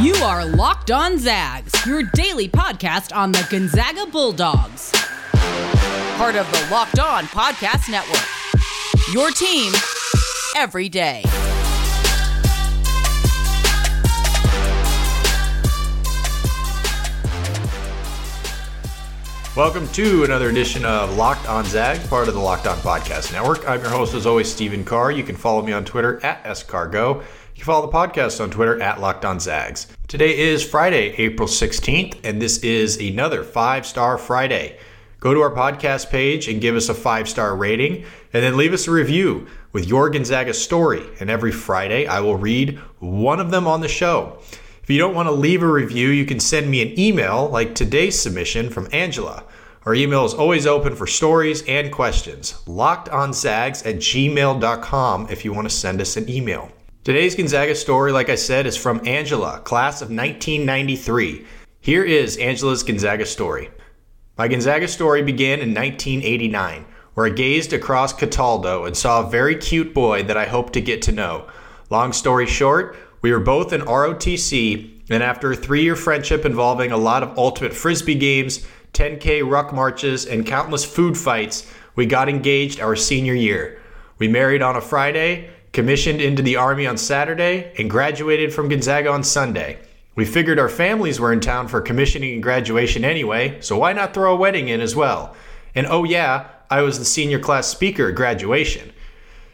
You are Locked On Zags, your daily podcast on the Gonzaga Bulldogs. Part of the Locked On Podcast Network. Your team every day. Welcome to another edition of Locked On Zags, part of the Locked On Podcast Network. I'm your host, as always, Stephen Carr. You can follow me on Twitter at scargo. You follow the podcast on Twitter at Locked On Zags. Today is Friday, April 16th, and this is another five star Friday. Go to our podcast page and give us a five star rating, and then leave us a review with your Gonzaga story. And every Friday, I will read one of them on the show. If you don't want to leave a review, you can send me an email like today's submission from Angela. Our email is always open for stories and questions. Lockedonzags at gmail.com if you want to send us an email. Today's Gonzaga story, like I said, is from Angela, class of 1993. Here is Angela's Gonzaga story. My Gonzaga story began in 1989, where I gazed across Cataldo and saw a very cute boy that I hoped to get to know. Long story short, we were both in ROTC, and after a three year friendship involving a lot of ultimate frisbee games, 10K ruck marches, and countless food fights, we got engaged our senior year. We married on a Friday commissioned into the Army on Saturday, and graduated from Gonzaga on Sunday. We figured our families were in town for commissioning and graduation anyway, so why not throw a wedding in as well? And oh, yeah, I was the senior class speaker at graduation.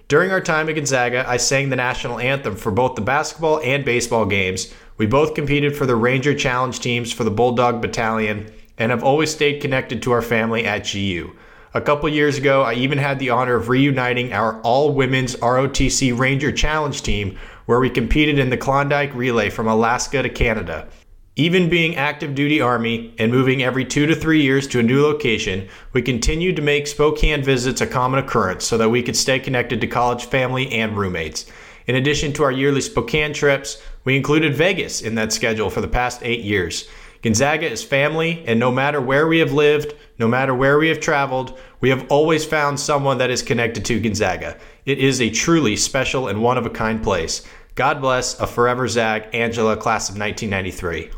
During our time at Gonzaga, I sang the national anthem for both the basketball and baseball games. We both competed for the Ranger Challenge teams for the Bulldog Battalion and have always stayed connected to our family at GU. A couple years ago, I even had the honor of reuniting our all women's ROTC Ranger Challenge team, where we competed in the Klondike Relay from Alaska to Canada. Even being active duty Army and moving every two to three years to a new location, we continued to make Spokane visits a common occurrence so that we could stay connected to college family and roommates. In addition to our yearly Spokane trips, we included Vegas in that schedule for the past eight years. Gonzaga is family, and no matter where we have lived, no matter where we have traveled, we have always found someone that is connected to Gonzaga. It is a truly special and one of a kind place. God bless a forever Zag, Angela, class of 1993.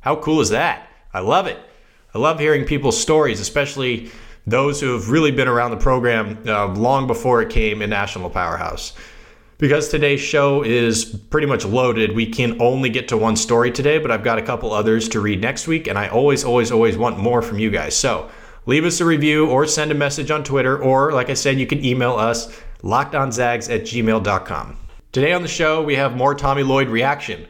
How cool is that? I love it. I love hearing people's stories, especially those who have really been around the program uh, long before it came a national powerhouse. Because today's show is pretty much loaded, we can only get to one story today, but I've got a couple others to read next week, and I always, always, always want more from you guys. So leave us a review or send a message on Twitter, or like I said, you can email us lockedonzags at gmail.com. Today on the show, we have more Tommy Lloyd reaction.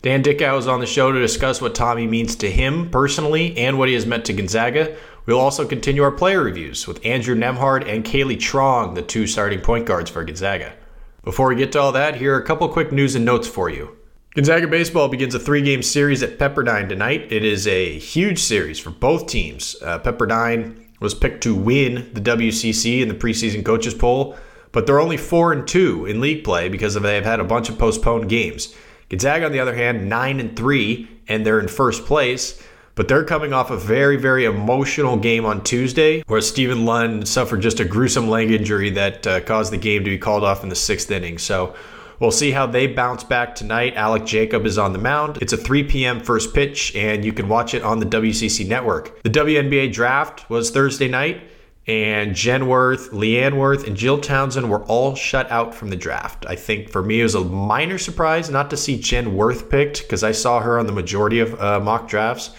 Dan Dickau is on the show to discuss what Tommy means to him personally and what he has meant to Gonzaga. We'll also continue our player reviews with Andrew Nembhard and Kayleigh Truong, the two starting point guards for Gonzaga. Before we get to all that, here are a couple quick news and notes for you. Gonzaga Baseball begins a three game series at Pepperdine tonight. It is a huge series for both teams. Uh, Pepperdine was picked to win the WCC in the preseason coaches poll, but they're only 4 and 2 in league play because they've had a bunch of postponed games. Gonzaga, on the other hand, 9 and 3, and they're in first place. But they're coming off a very, very emotional game on Tuesday where Stephen Lund suffered just a gruesome leg injury that uh, caused the game to be called off in the sixth inning. So we'll see how they bounce back tonight. Alek Jacob is on the mound. It's a 3 p.m. first pitch, and you can watch it on the WCC network. The WNBA draft was Thursday night and Jenn Wirth, LeeAnne Wirth, and Jill Townsend were all shut out from the draft. I think for me it was a minor surprise not to see Jenn Wirth picked because I saw her on the majority of uh, mock drafts.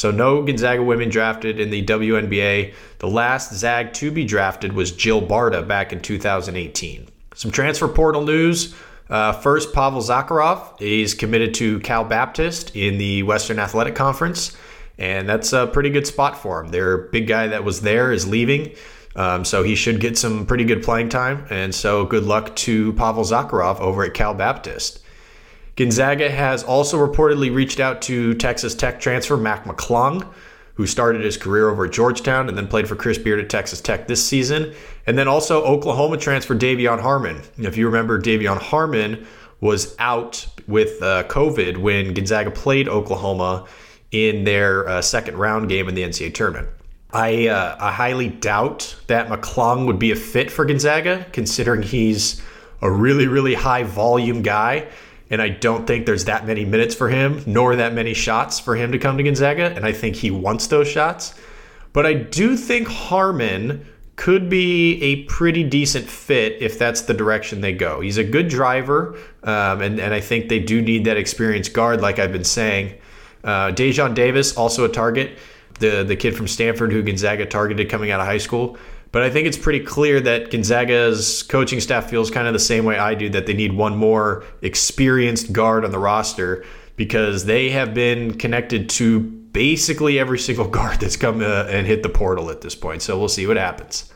So no Gonzaga women drafted in the WNBA. The last Zag to be drafted was Jill Barta back in 2018. Some transfer portal news. Uh, first, Pavel Zakharov. He's committed to Cal Baptist in the Western Athletic Conference, and that's a pretty good spot for him. Their big guy that was there is leaving, um, so he should get some pretty good playing time. And so, good luck to Pavel Zakharov over at Cal Baptist. Gonzaga has also reportedly reached out to Texas Tech transfer Mac McClung, who started his career over at Georgetown and then played for Chris Beard at Texas Tech this season. And then also Oklahoma transfer De'Vion Harmon. If you remember, De'Vion Harmon was out with uh, COVID when Gonzaga played Oklahoma in their uh, second round game in the NCAA tournament. I, uh, I highly doubt that McClung would be a fit for Gonzaga, considering he's a really, really high volume guy and I don't think there's that many minutes for him, nor that many shots for him to come to Gonzaga. And I think he wants those shots. But I do think Harmon could be a pretty decent fit if that's the direction they go. He's a good driver, um, and, and I think they do need that experienced guard, like I've been saying. Uh, Daejon Davis, also a target, the, the kid from Stanford who Gonzaga targeted coming out of high school. But I think it's pretty clear that Gonzaga's coaching staff feels kind of the same way I do that they need one more experienced guard on the roster because they have been connected to basically every single guard that's come uh, and hit the portal at this point. So we'll see what happens.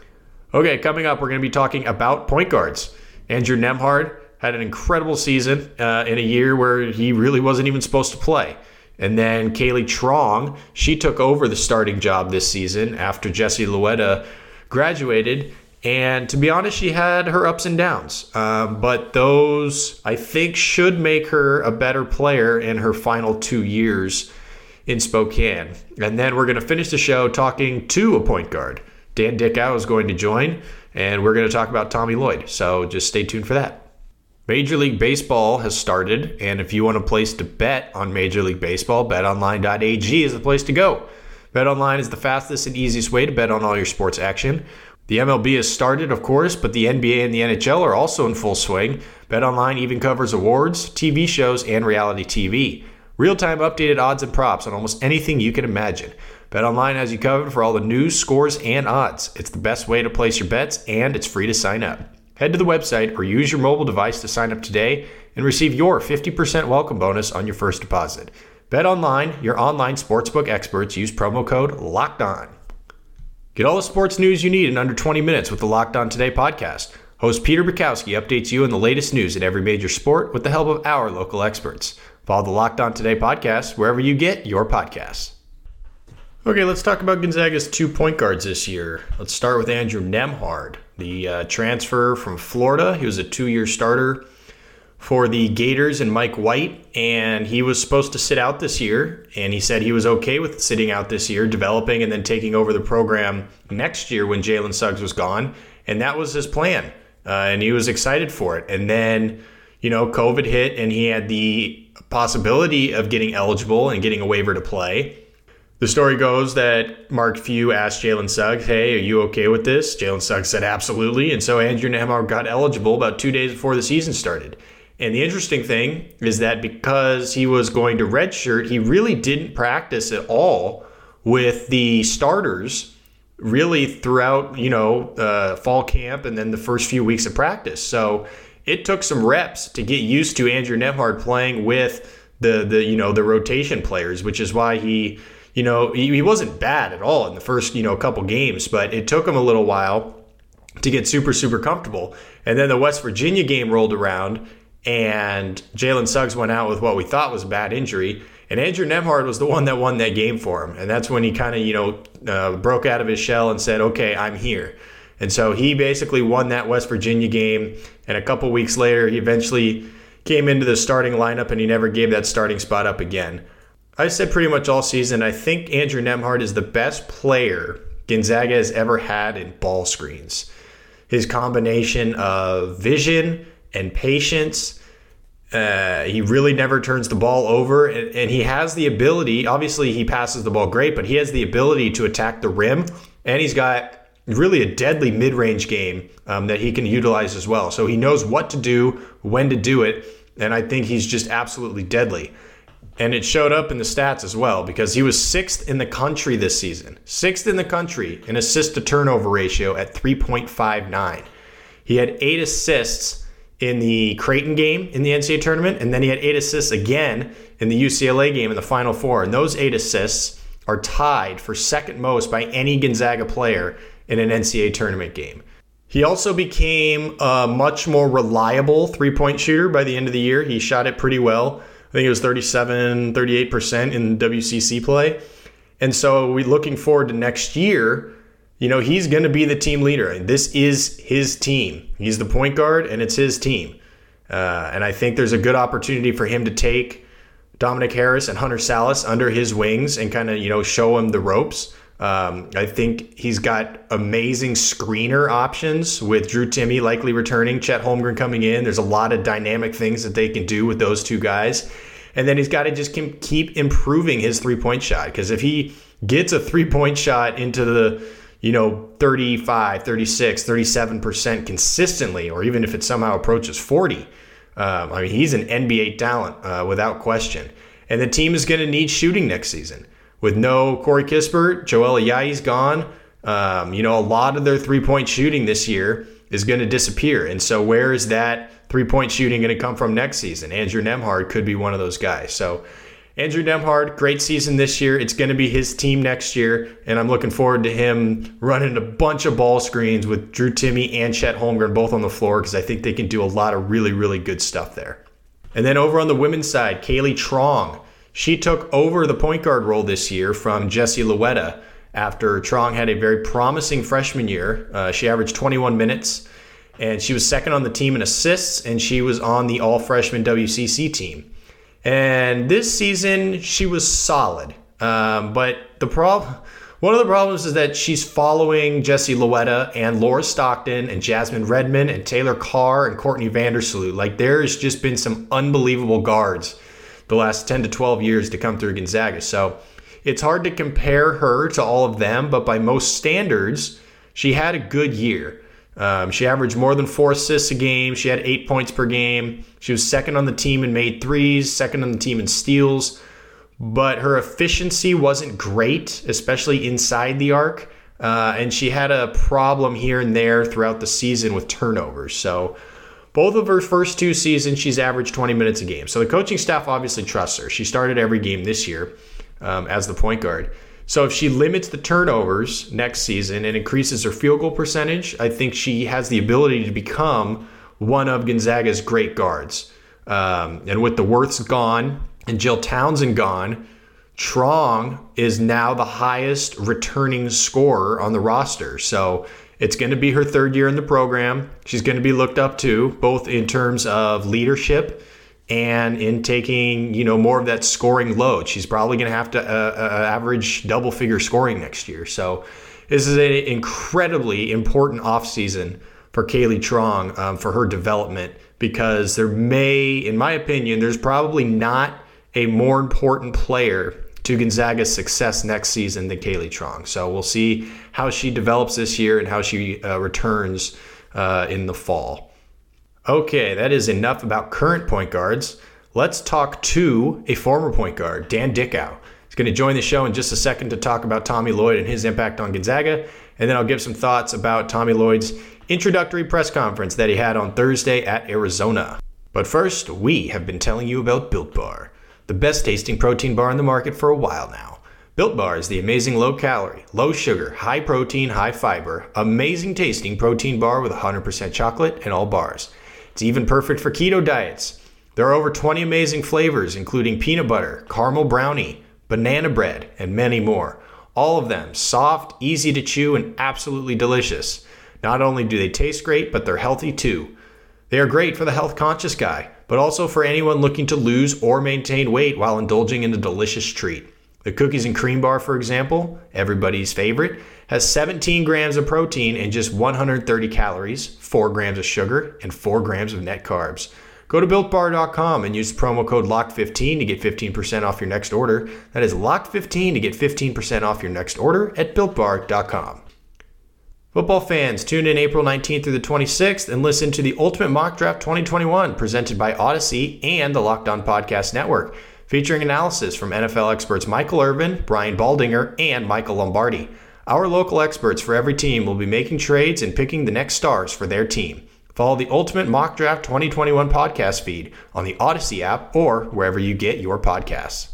Okay, coming up, we're going to be talking about point guards. Andrew Nembhard had an incredible season uh, in a year where he really wasn't even supposed to play. And then Kayleigh Truong, she took over the starting job this season after Jessie Loera graduated. And to be honest, she had her ups and downs. Um, but those, I think, should make her a better player in her final two years in Spokane. And then we're going to finish the show talking to a point guard. Dan Dickau is going to join, and we're going to talk about Tommy Lloyd. So just stay tuned for that. Major League Baseball has started, and if you want a place to bet on Major League Baseball, betonline.ag is the place to go. BetOnline is the fastest and easiest way to bet on all your sports action. The MLB has started, of course, but the NBA and the NHL are also in full swing. BetOnline even covers awards, TV shows, and reality TV. Real-time updated odds and props on almost anything you can imagine. BetOnline has you covered for all the news, scores, and odds. It's the best way to place your bets, and it's free to sign up. Head to the website or use your mobile device to sign up today and receive your 50% welcome bonus on your first deposit. Bet online, your online sportsbook experts use promo code Locked On. Get all the sports news you need in under 20 minutes with the Locked On Today podcast. Host Peter Bukowski updates you on the latest news in every major sport with the help of our local experts. Follow the Locked On Today podcast wherever you get your podcasts. Okay, let's talk about Gonzaga's two point guards this year. Let's start with Andrew Nembhard, the uh, transfer from Florida. He was a two year starter for the Gators and Mike White, and he was supposed to sit out this year. And he said he was okay with sitting out this year, developing and then taking over the program next year when Jalen Suggs was gone. And that was his plan. Uh, and he was excited for it. And then, you know, COVID hit, and he had the possibility of getting eligible and getting a waiver to play. The story goes that Mark Few asked Jalen Suggs, Hey, are you okay with this? Jalen Suggs said, Absolutely. And so Andrew Nembhard got eligible about two days before the season started. And the interesting thing is that because he was going to redshirt, he really didn't practice at all with the starters really throughout, you know, uh, fall camp and then the first few weeks of practice. So it took some reps to get used to Andrew Nembhard playing with the the you know the rotation players, which is why he you know he, he wasn't bad at all in the first you know couple games, but it took him a little while to get super super comfortable. And then the West Virginia game rolled around and Jalen Suggs went out with what we thought was a bad injury. And Andrew Nembhard was the one that won that game for him. And that's when he kind of, you know, uh, broke out of his shell and said, okay, I'm here. And so he basically won that West Virginia game. And a couple weeks later, he eventually came into the starting lineup and he never gave that starting spot up again. I said pretty much all season, I think Andrew Nembhard is the best player Gonzaga has ever had in ball screens. His combination of vision, and patience. Uh, he really never turns the ball over, and, and, he has the ability. Obviously, he passes the ball great, but he has the ability to attack the rim, and he's got really a deadly mid-range game um, that he can utilize as well. So he knows what to do, when to do it, and I think he's just absolutely deadly. And it showed up in the stats as well because he was sixth in the country this season, sixth in the country in assist to turnover ratio at 3.59. He had eight assists in the Creighton game in the NCAA tournament, and then he had eight assists again in the UCLA game in the Final Four. And those eight assists are tied for second most by any Gonzaga player in an NCAA tournament game. He also became a much more reliable three point shooter by the end of the year. He shot it pretty well. I think it was 37, 38% in WCC play. And so we're looking forward to next year you know, he's going to be the team leader. This is his team. He's the point guard, and it's his team. Uh, and I think there's a good opportunity for him to take Dominic Harris and Hunter Sallis under his wings and kind of, you know, show him the ropes. Um, I think he's got amazing screener options with Drew Timme likely returning, Chet Holmgren coming in. There's a lot of dynamic things that they can do with those two guys. And then he's got to just keep improving his three point shot because if he gets a three point shot into the you know 35 36 37% consistently or even if it somehow approaches 40 um, i mean he's an nba talent uh, without question. And the team is going to need shooting next season. With no corey kispert joel ayayi's gone um, you know a lot of their three-point shooting this year is going to disappear. And so where is that three-point shooting going to come from next season? Andrew nembhard could be one of those guys. So Andrew Nembhard, great season this year. It's going to be his team next year, and I'm looking forward to him running a bunch of ball screens with Drew Timme and Chet Holmgren both on the floor because I think they can do a lot of really, really good stuff there. And then over on the women's side, Kayleigh Truong. She took over the point guard role this year from Jessie Loera after Truong had a very promising freshman year. Uh, she averaged 21 minutes, and she was second on the team in assists, and she was on the all freshman WCC team. And this season, she was solid. Um, but the problem, one of the problems is that she's following Jessie Loera and Laura Stockton and Jazmine Redmon and Taylor Carr and Courtney Vandersloot. Like there's just been some unbelievable guards the last 10 to 12 years to come through Gonzaga. So it's hard to compare her to all of them, but by most standards, she had a good year. Um, she averaged more than four assists a game. She had eight points per game. She was second on the team in made threes, second on the team in steals, but her efficiency wasn't great, especially inside the arc. Uh, and she had a problem here and there throughout the season with turnovers. So, both of her first two seasons, she's averaged 20 minutes a game. So, the coaching staff obviously trusts her. She started every game this year um, as the point guard. So if she limits the turnovers next season and increases her field goal percentage, I think she has the ability to become one of Gonzaga's great guards. Um, and with the Wirths gone and Jill Townsend gone, Truong is now the highest returning scorer on the roster. So it's going to be her third year in the program. She's going to be looked up to, both in terms of leadership and in taking you know more of that scoring load. She's probably going to have to uh, uh, average double figure scoring next year. So this is an incredibly important offseason for Kayleigh Truong um, for her development because there may, in my opinion, there's probably not a more important player to Gonzaga's success next season than Kayleigh Truong. So we'll see how she develops this year and how she uh, returns uh, in the fall. Okay, that is enough about current point guards. Let's talk to a former point guard, Dan Dickau. He's going to join the show in just a second to talk about Tommy Lloyd and his impact on Gonzaga. And then I'll give some thoughts about Tommy Lloyd's introductory press conference that he had on Thursday at Arizona. But first, we have been telling you about Built Bar, the best tasting protein bar in the market for a while now. Built Bar is the amazing low calorie, low sugar, high protein, high fiber, amazing tasting protein bar with 100% chocolate in all bars. It's even perfect for keto diets. There are over 20 amazing flavors, including peanut butter, caramel brownie, banana bread, and many more. All of them soft, easy to chew, and absolutely delicious. Not only do they taste great, but they're healthy too. They are great for the health conscious guy, but also for anyone looking to lose or maintain weight while indulging in a delicious treat. The cookies and cream bar, for example, everybody's favorite, has 17 grams of protein and just 130 calories, 4 grams of sugar, and 4 grams of net carbs. Go to builtbar.com and use promo code LOCK15 to get 15% off your next order. That is LOCK15 to get 15% off your next order at builtbar.com. Football fans, tune in April 19th through the 26th and listen to the Ultimate Mock Draft 2021 presented by Audacy and the Locked On Podcast Network featuring analysis from NFL experts Michael Irvin, Brian Baldinger, and Michael Lombardi. Our local experts for every team will be making trades and picking the next stars for their team. Follow the Ultimate Mock Draft 2021 podcast feed on the Audacy app or wherever you get your podcasts.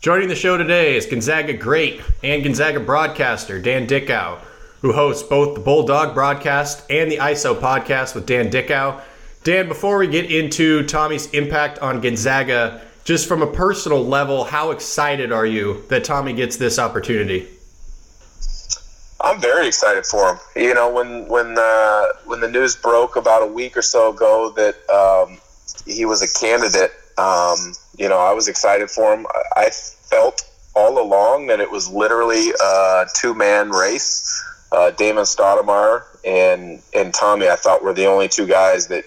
Joining the show today is Gonzaga great and Gonzaga broadcaster Dan Dickau, who hosts both the Bulldog broadcast and the ISO podcast with Dan Dickau. Dan, before we get into Tommy's impact on Gonzaga, just from a personal level, how excited are you that Tommy gets this opportunity? I'm very excited for him. You know, when when uh, when the news broke about a week or so ago that um, he was a candidate, um, you know, I was excited for him. I felt all along that it was literally a two man race. Uh, Damon Stoudamire and and Tommy, I thought were the only two guys that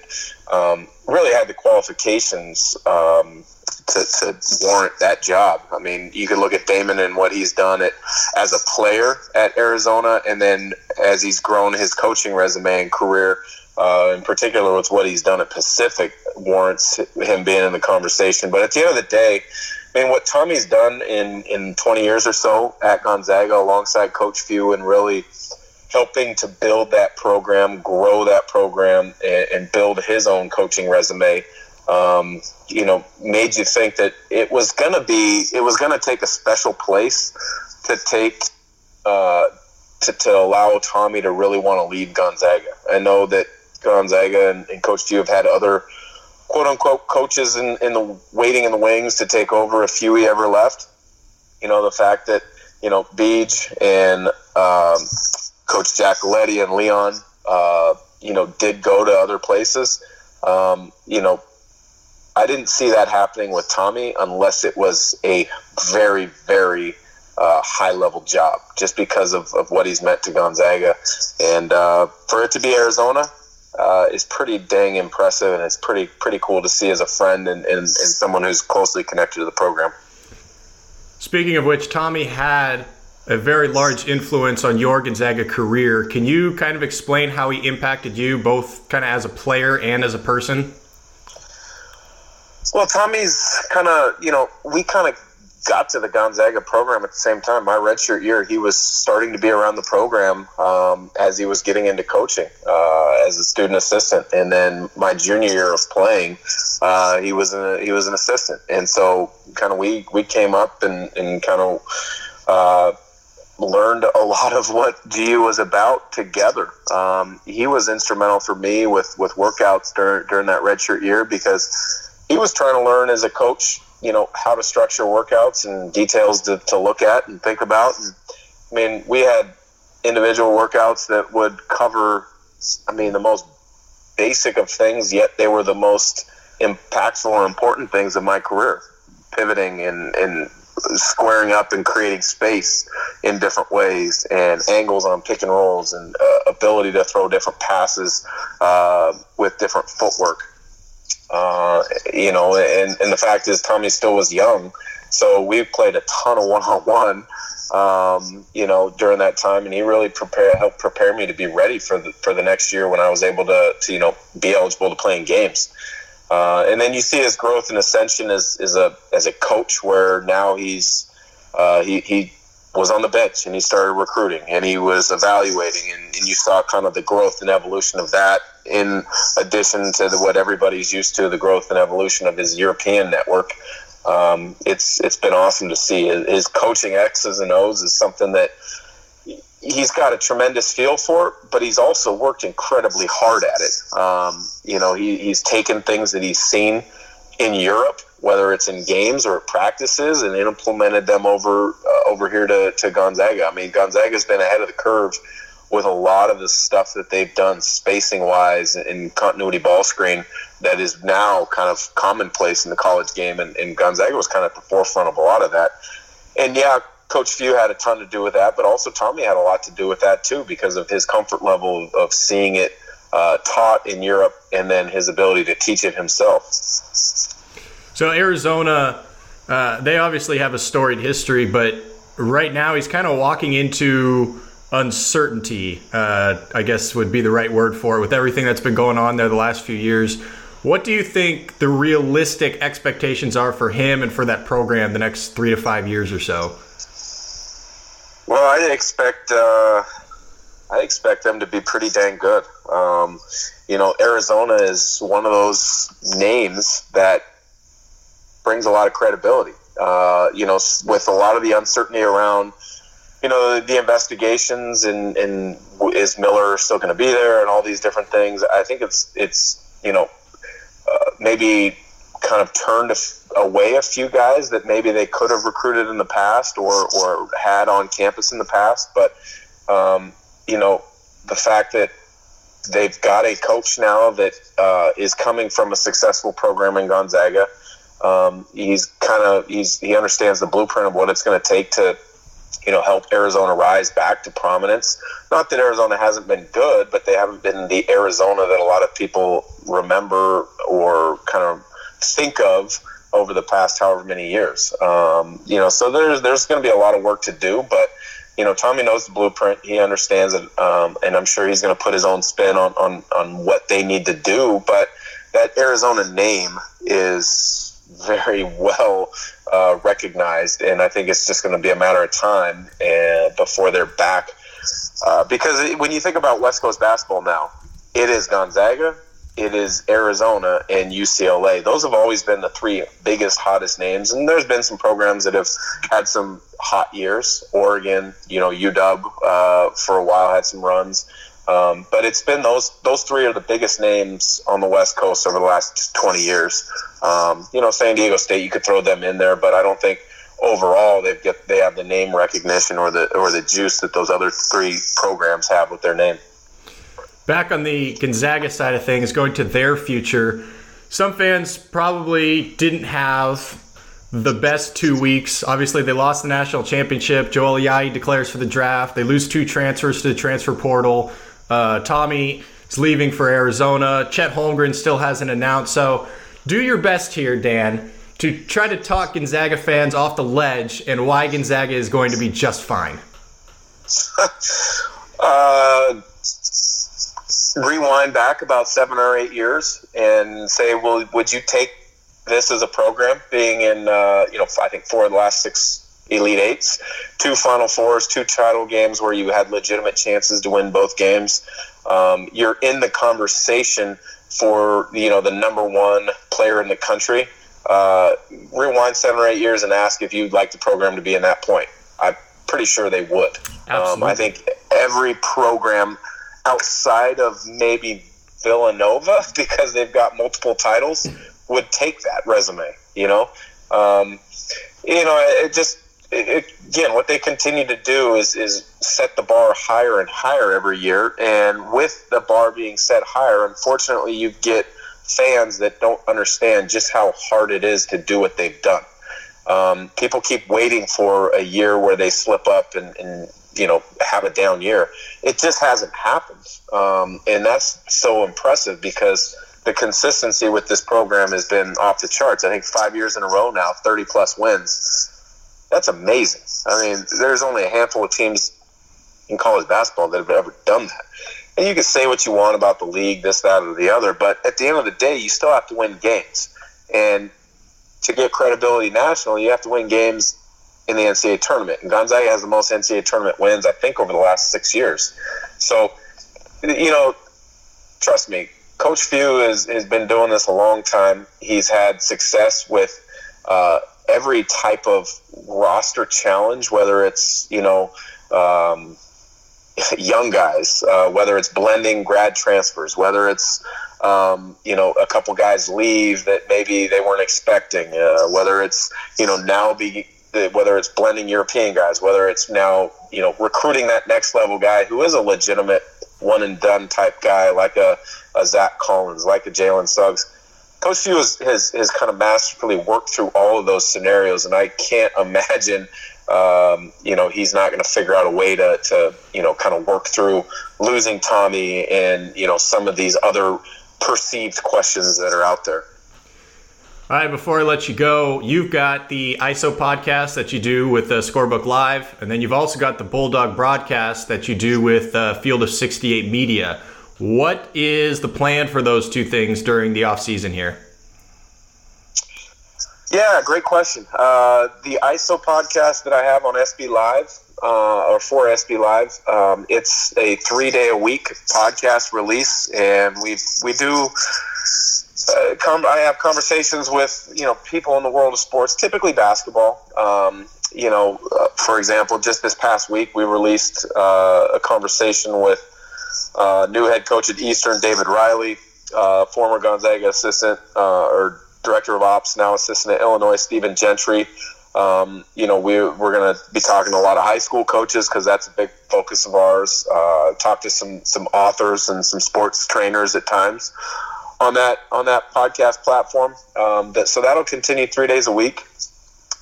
um, really had the qualifications um, to, to, warrant that job. I mean, you could look at Damon and what he's done it as a player at Arizona, and then as he's grown his coaching resume and career. Uh, in particular, with what he's done at Pacific, warrants him being in the conversation. But at the end of the day, I mean, what Tommy's done in, in 20 years or so at Gonzaga alongside Coach Few and really helping to build that program, grow that program, and, and build his own coaching resume. Um, you know, made you think that it was going to be, it was going to take a special place to take, uh, to, to allow Tommy to really want to lead Gonzaga. I know that Gonzaga and, and Coach Few have had other quote unquote coaches in, in the waiting in the wings to take over if Huey ever left. You know, the fact that, you know, Beach and um, Coach Giacoletti and Leon, uh, you know, did go to other places. Um, you know, I didn't see that happening with Tommy unless it was a very, very uh, high level job, just because of, of what he's meant to Gonzaga. And uh, for it to be Arizona uh, is pretty dang impressive, and it's pretty pretty cool to see as a friend and, and, and someone who's closely connected to the program. Speaking of which, Tommy had a very large influence on your Gonzaga career. Can you kind of explain how he impacted you, both kind of as a player and as a person? Well, Tommy's kind of, you know, we kind of got to the Gonzaga program at the same time. My redshirt year, he was starting to be around the program um, as he was getting into coaching uh, as a student assistant, and then my junior year of playing, uh, he was an, he was an assistant, and so kind of we we came up and, and kind of. Uh, learned a lot of what GU was about together. Um, he was instrumental for me with, with workouts during, during that redshirt year because he was trying to learn as a coach you know how to structure workouts and details to, to look at and think about. And, I mean, we had individual workouts that would cover, I mean, the most basic of things, yet they were the most impactful or important things of my career. Pivoting and, and squaring up and creating space in different ways, and angles on pick and rolls, and uh, ability to throw different passes uh, with different footwork. Uh, you know, and, and the fact is, Tommy still was young, so we played a ton of one on one. You know, during that time, and he really prepare helped prepare me to be ready for the for the next year when I was able to, to you know be eligible to play in games. Uh, and then you see his growth and ascension as, as a as a coach, where now he's uh, he, he was on the bench and he started recruiting and he was evaluating and, and you saw kind of the growth and evolution of that in addition to the, what everybody's used to the growth and evolution of his European network. Um, it's it's been awesome to see his coaching X's and O's is something that he's got a tremendous feel for but he's also worked incredibly hard at it. Um, you know, he, he's taken things that he's seen in Europe whether it's in games or practices, and implemented them over over here to, to Gonzaga. I mean, Gonzaga's been ahead of the curve with a lot of the stuff that they've done spacing wise and continuity ball screen that is now kind of commonplace in the college game, and, and Gonzaga was kind of at the forefront of a lot of that. And yeah, Coach Few had a ton to do with that, but also Tommy had a lot to do with that too because of his comfort level of, seeing it uh, taught in Europe and then his ability to teach it himself. So Arizona, uh, they obviously have a storied history, but right now he's kind of walking into uncertainty. Uh, I guess would be the right word for it with everything that's been going on there the last few years. What do you think the realistic expectations are for him and for that program the next three to five years or so? Well, I expect uh, I expect them to be pretty dang good. Um, you know, Arizona is one of those names that brings a lot of credibility. Uh, you know, with a lot of the uncertainty around, you know, the, the investigations and, and is Miller still going to be there and all these different things. I think it's it's you know uh, maybe kind of turned away a few guys that maybe they could have recruited in the past or or had on campus in the past, but um, you know the fact that they've got a coach now that uh, is coming from a successful program in Gonzaga Um, he's kind of he's he understands the blueprint of what it's going to take to you know help Arizona rise back to prominence. Not that Arizona hasn't been good, but they haven't been the Arizona that a lot of people remember or kind of think of over the past however many years. Um, you know, so there's there's going to be a lot of work to do, but you know, Tommy knows the blueprint. He understands it, um, and I'm sure he's going to put his own spin on, on on what they need to do. But that Arizona name is very well uh, recognized, and I think it's just going to be a matter of time and before they're back. Uh, because when you think about West Coast basketball now, it is Gonzaga, it is Arizona, and UCLA. Those have always been the three biggest, hottest names, and there's been some programs that have had some hot years. Oregon, you know, UW uh, for a while had some runs. Um, but it's been those those three are the biggest names on the West Coast over the last 20 years. Um, you know, San Diego State, you could throw them in there, but I don't think overall they've get they have the name recognition or the or the juice that those other three programs have with their name. Back on the Gonzaga side of things, going to their future, some fans probably didn't have the best two weeks. Obviously, they lost the national championship. Joel Ayayi declares for the draft. They lose two transfers to the transfer portal. Uh, Tommy is leaving for Arizona. Chet Holmgren still hasn't announced. So do your best here, Dan, to try to talk Gonzaga fans off the ledge and why Gonzaga is going to be just fine. uh, rewind back about seven or eight years and say, well, would you take this as a program, being in, uh, you know, I think four of the last six Elite Eights, two Final Fours, two title games where you had legitimate chances to win both games. Um, you're in the conversation for you know the number one player in the country. Uh, rewind seven or eight years and ask if you'd like the program to be in that point. I'm pretty sure they would. Um, I think every program outside of maybe Villanova, because they've got multiple titles, would take that resume. You know, um, you know, it just it, again, what they continue to do is is set the bar higher and higher every year. And with the bar being set higher, unfortunately, you get fans that don't understand just how hard it is to do what they've done. Um, people keep waiting for a year where they slip up and, and you know have a down year. It just hasn't happened, um, and that's so impressive because the consistency with this program has been off the charts. I think five years in a row now, thirty plus wins that's amazing. I mean, there's only a handful of teams in college basketball that have ever done that. And you can say what you want about the league, this, that, or the other, but at the end of the day, you still have to win games. And to get credibility nationally, you have to win games in the NCAA tournament. And Gonzaga has the most NCAA tournament wins, I think, over the last six years. So, you know, trust me, Coach Few has, has been doing this a long time. He's had success with uh, every type of roster challenge, whether it's you know um, young guys, uh, whether it's blending grad transfers, whether it's um, you know a couple guys leave that maybe they weren't expecting, uh, whether it's you know now be whether it's blending European guys, whether it's now you know recruiting that next level guy who is a legitimate one and done type guy like a, a Zach Collins, like a Jalen Suggs Coach has, has, has kind of masterfully worked through all of those scenarios, and I can't imagine, um, you know, he's not going to figure out a way to, to, you know, kind of work through losing Tommy and, you know, some of these other perceived questions that are out there. All right, before I let you go, you've got the ISO podcast that you do with the Scorebook Live, and then you've also got the Bulldog broadcast that you do with uh, Field of 68 Media. What is the plan for those two things during the off season here? Yeah, great question. Uh, the ISO podcast that I have on SB Live, uh, or for SB Live, um, it's a three day a week podcast release, and we we do. Uh, com- I have conversations with you know people in the world of sports, typically basketball. Um, you know, uh, for example, just this past week we released uh, a conversation with uh, new head coach at Eastern, David Riley, uh, former Gonzaga assistant uh, or director of ops, now assistant at Illinois, Stephen Gentry. Um, you know, we, we're going to be talking to a lot of high school coaches because that's a big focus of ours. Uh, talk to some some authors and some sports trainers at times. on that on that podcast platform. Um, that, so that'll continue three days a week.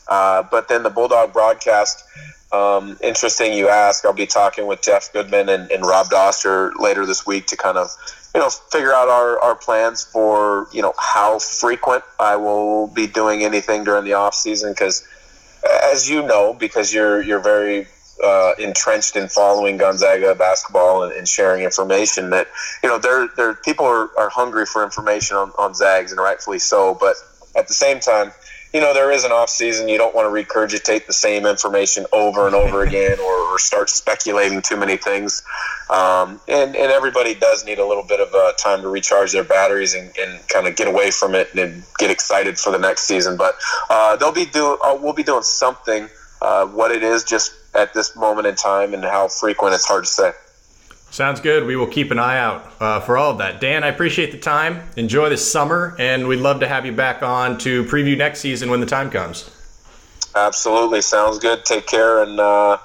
Uh, but then the Bulldog broadcast. Um, interesting you ask. I'll be talking with Jeff Goodman and, and Rob Doster later this week to kind of you know figure out our, our plans for you know how frequent I will be doing anything during the off season because as you know because you're you're very uh, entrenched in following Gonzaga basketball and, and, sharing information that you know there there people are, are hungry for information on, on Zags and rightfully so but at the same time you know there is an off season. You don't want to regurgitate the same information over and over again or, or start speculating too many things. Um, and, and everybody does need a little bit of uh, time to recharge their batteries and, and kind of get away from it and get excited for the next season. But uh, they'll be do uh, we'll be doing something uh, what it is just at this moment in time and how frequent it's hard to say. Sounds good. We will keep an eye out uh, for all of that. Dan, I appreciate the time. Enjoy this summer, and we'd love to have you back on to preview next season when the time comes. Absolutely. Sounds good. Take care. And uh,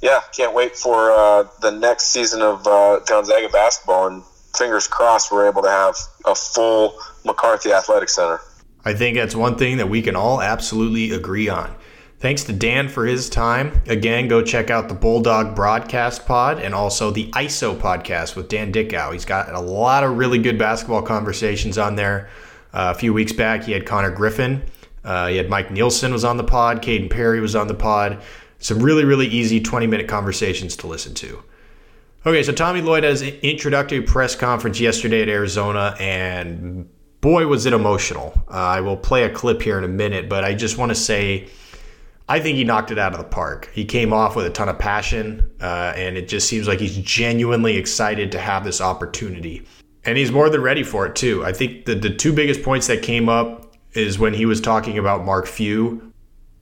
yeah, can't wait for uh, the next season of uh, Gonzaga basketball. And fingers crossed we're able to have a full McCarthy Athletic Center. I think that's one thing that we can all absolutely agree on. Thanks to Dan for his time. Again, go check out the Bulldog Broadcast Pod and also the ISO podcast with Dan Dickau. He's got a lot of really good basketball conversations on there. Uh, a few weeks back, he had Connor Griffin. Uh, he had Mike Nielsen was on the pod. Caden Perry was on the pod. Some really, really easy 20 minute conversations to listen to. Okay, so Tommy Lloyd has an introductory press conference yesterday at Arizona, and boy, was it emotional. Uh, I will play a clip here in a minute, but I just want to say I think he knocked it out of the park. He came off with a ton of passion, uh, and it just seems like he's genuinely excited to have this opportunity. And he's more than ready for it, too. I think the, the two biggest points that came up is when he was talking about Mark Few.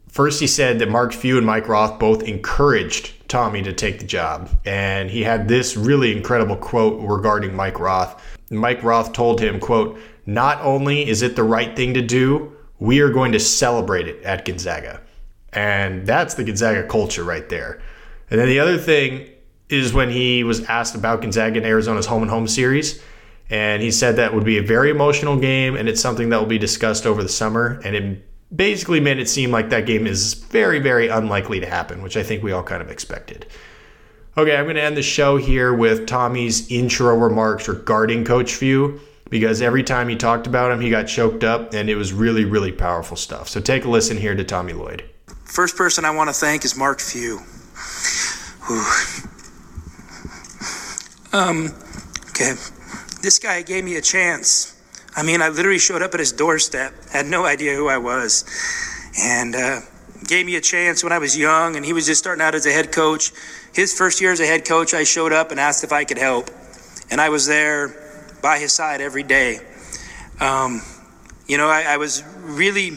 First, he said that Mark Few and Mike Roth both encouraged Tommy to take the job. And he had this really incredible quote regarding Mike Roth. Mike Roth told him, quote, not only is it the right thing to do, we are going to celebrate it at Gonzaga. And that's the Gonzaga culture right there. And then the other thing is when he was asked about Gonzaga and Arizona's home and home series. And he said that would be a very emotional game and it's something that will be discussed over the summer. And it basically made it seem like that game is very, very unlikely to happen, which I think we all kind of expected. Okay, I'm going to end the show here with Tommy's intro remarks regarding Coach Few because every time he talked about him, he got choked up and it was really, really powerful stuff. So take a listen here to Tommy Lloyd. First person I want to thank is Mark Few. Um, okay, this guy gave me a chance. I mean, I literally showed up at his doorstep, had no idea who I was, and uh, gave me a chance when I was young, and he was just starting out as a head coach. His first year as a head coach, I showed up and asked if I could help, and I was there by his side every day. Um, you know, I, I was really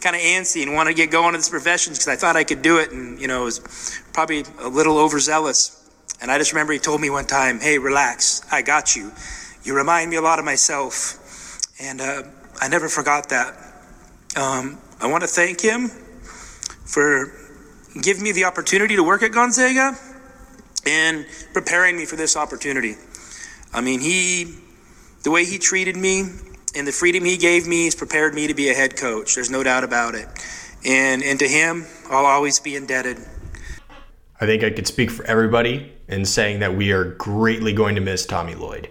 kind of antsy and wanted to get going in this profession because I thought I could do it. And, you know, was probably a little overzealous. And I just remember he told me one time, hey, relax, I got you. You remind me a lot of myself. And uh, I never forgot that. Um, I want to thank him for giving me the opportunity to work at Gonzaga and preparing me for this opportunity. I mean, he, the way he treated me, and the freedom he gave me has prepared me to be a head coach. There's no doubt about it. And, and to him, I'll always be indebted. I think I could speak for everybody in saying that we are greatly going to miss Tommy Lloyd.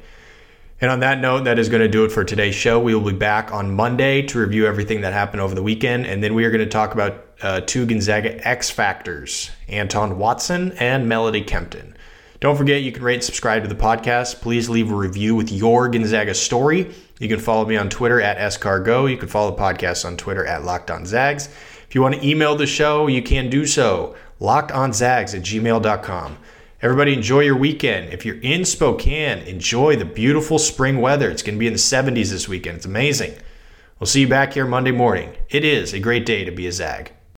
And on that note, that is going to do it for today's show. We will be back on Monday to review everything that happened over the weekend. And then we are going to talk about uh, two Gonzaga X Factors, Anton Watson and Melody Kempton. Don't forget, you can rate and subscribe to the podcast. Please leave a review with your Gonzaga story. You can follow me on Twitter at scargo. You can follow the podcast on Twitter at LockedOnZags. If you want to email the show, you can do so. LockedOnZags at gmail.com. Everybody enjoy your weekend. If you're in Spokane, enjoy the beautiful spring weather. It's going to be in the 70s this weekend. It's amazing. We'll see you back here Monday morning. It is a great day to be a Zag.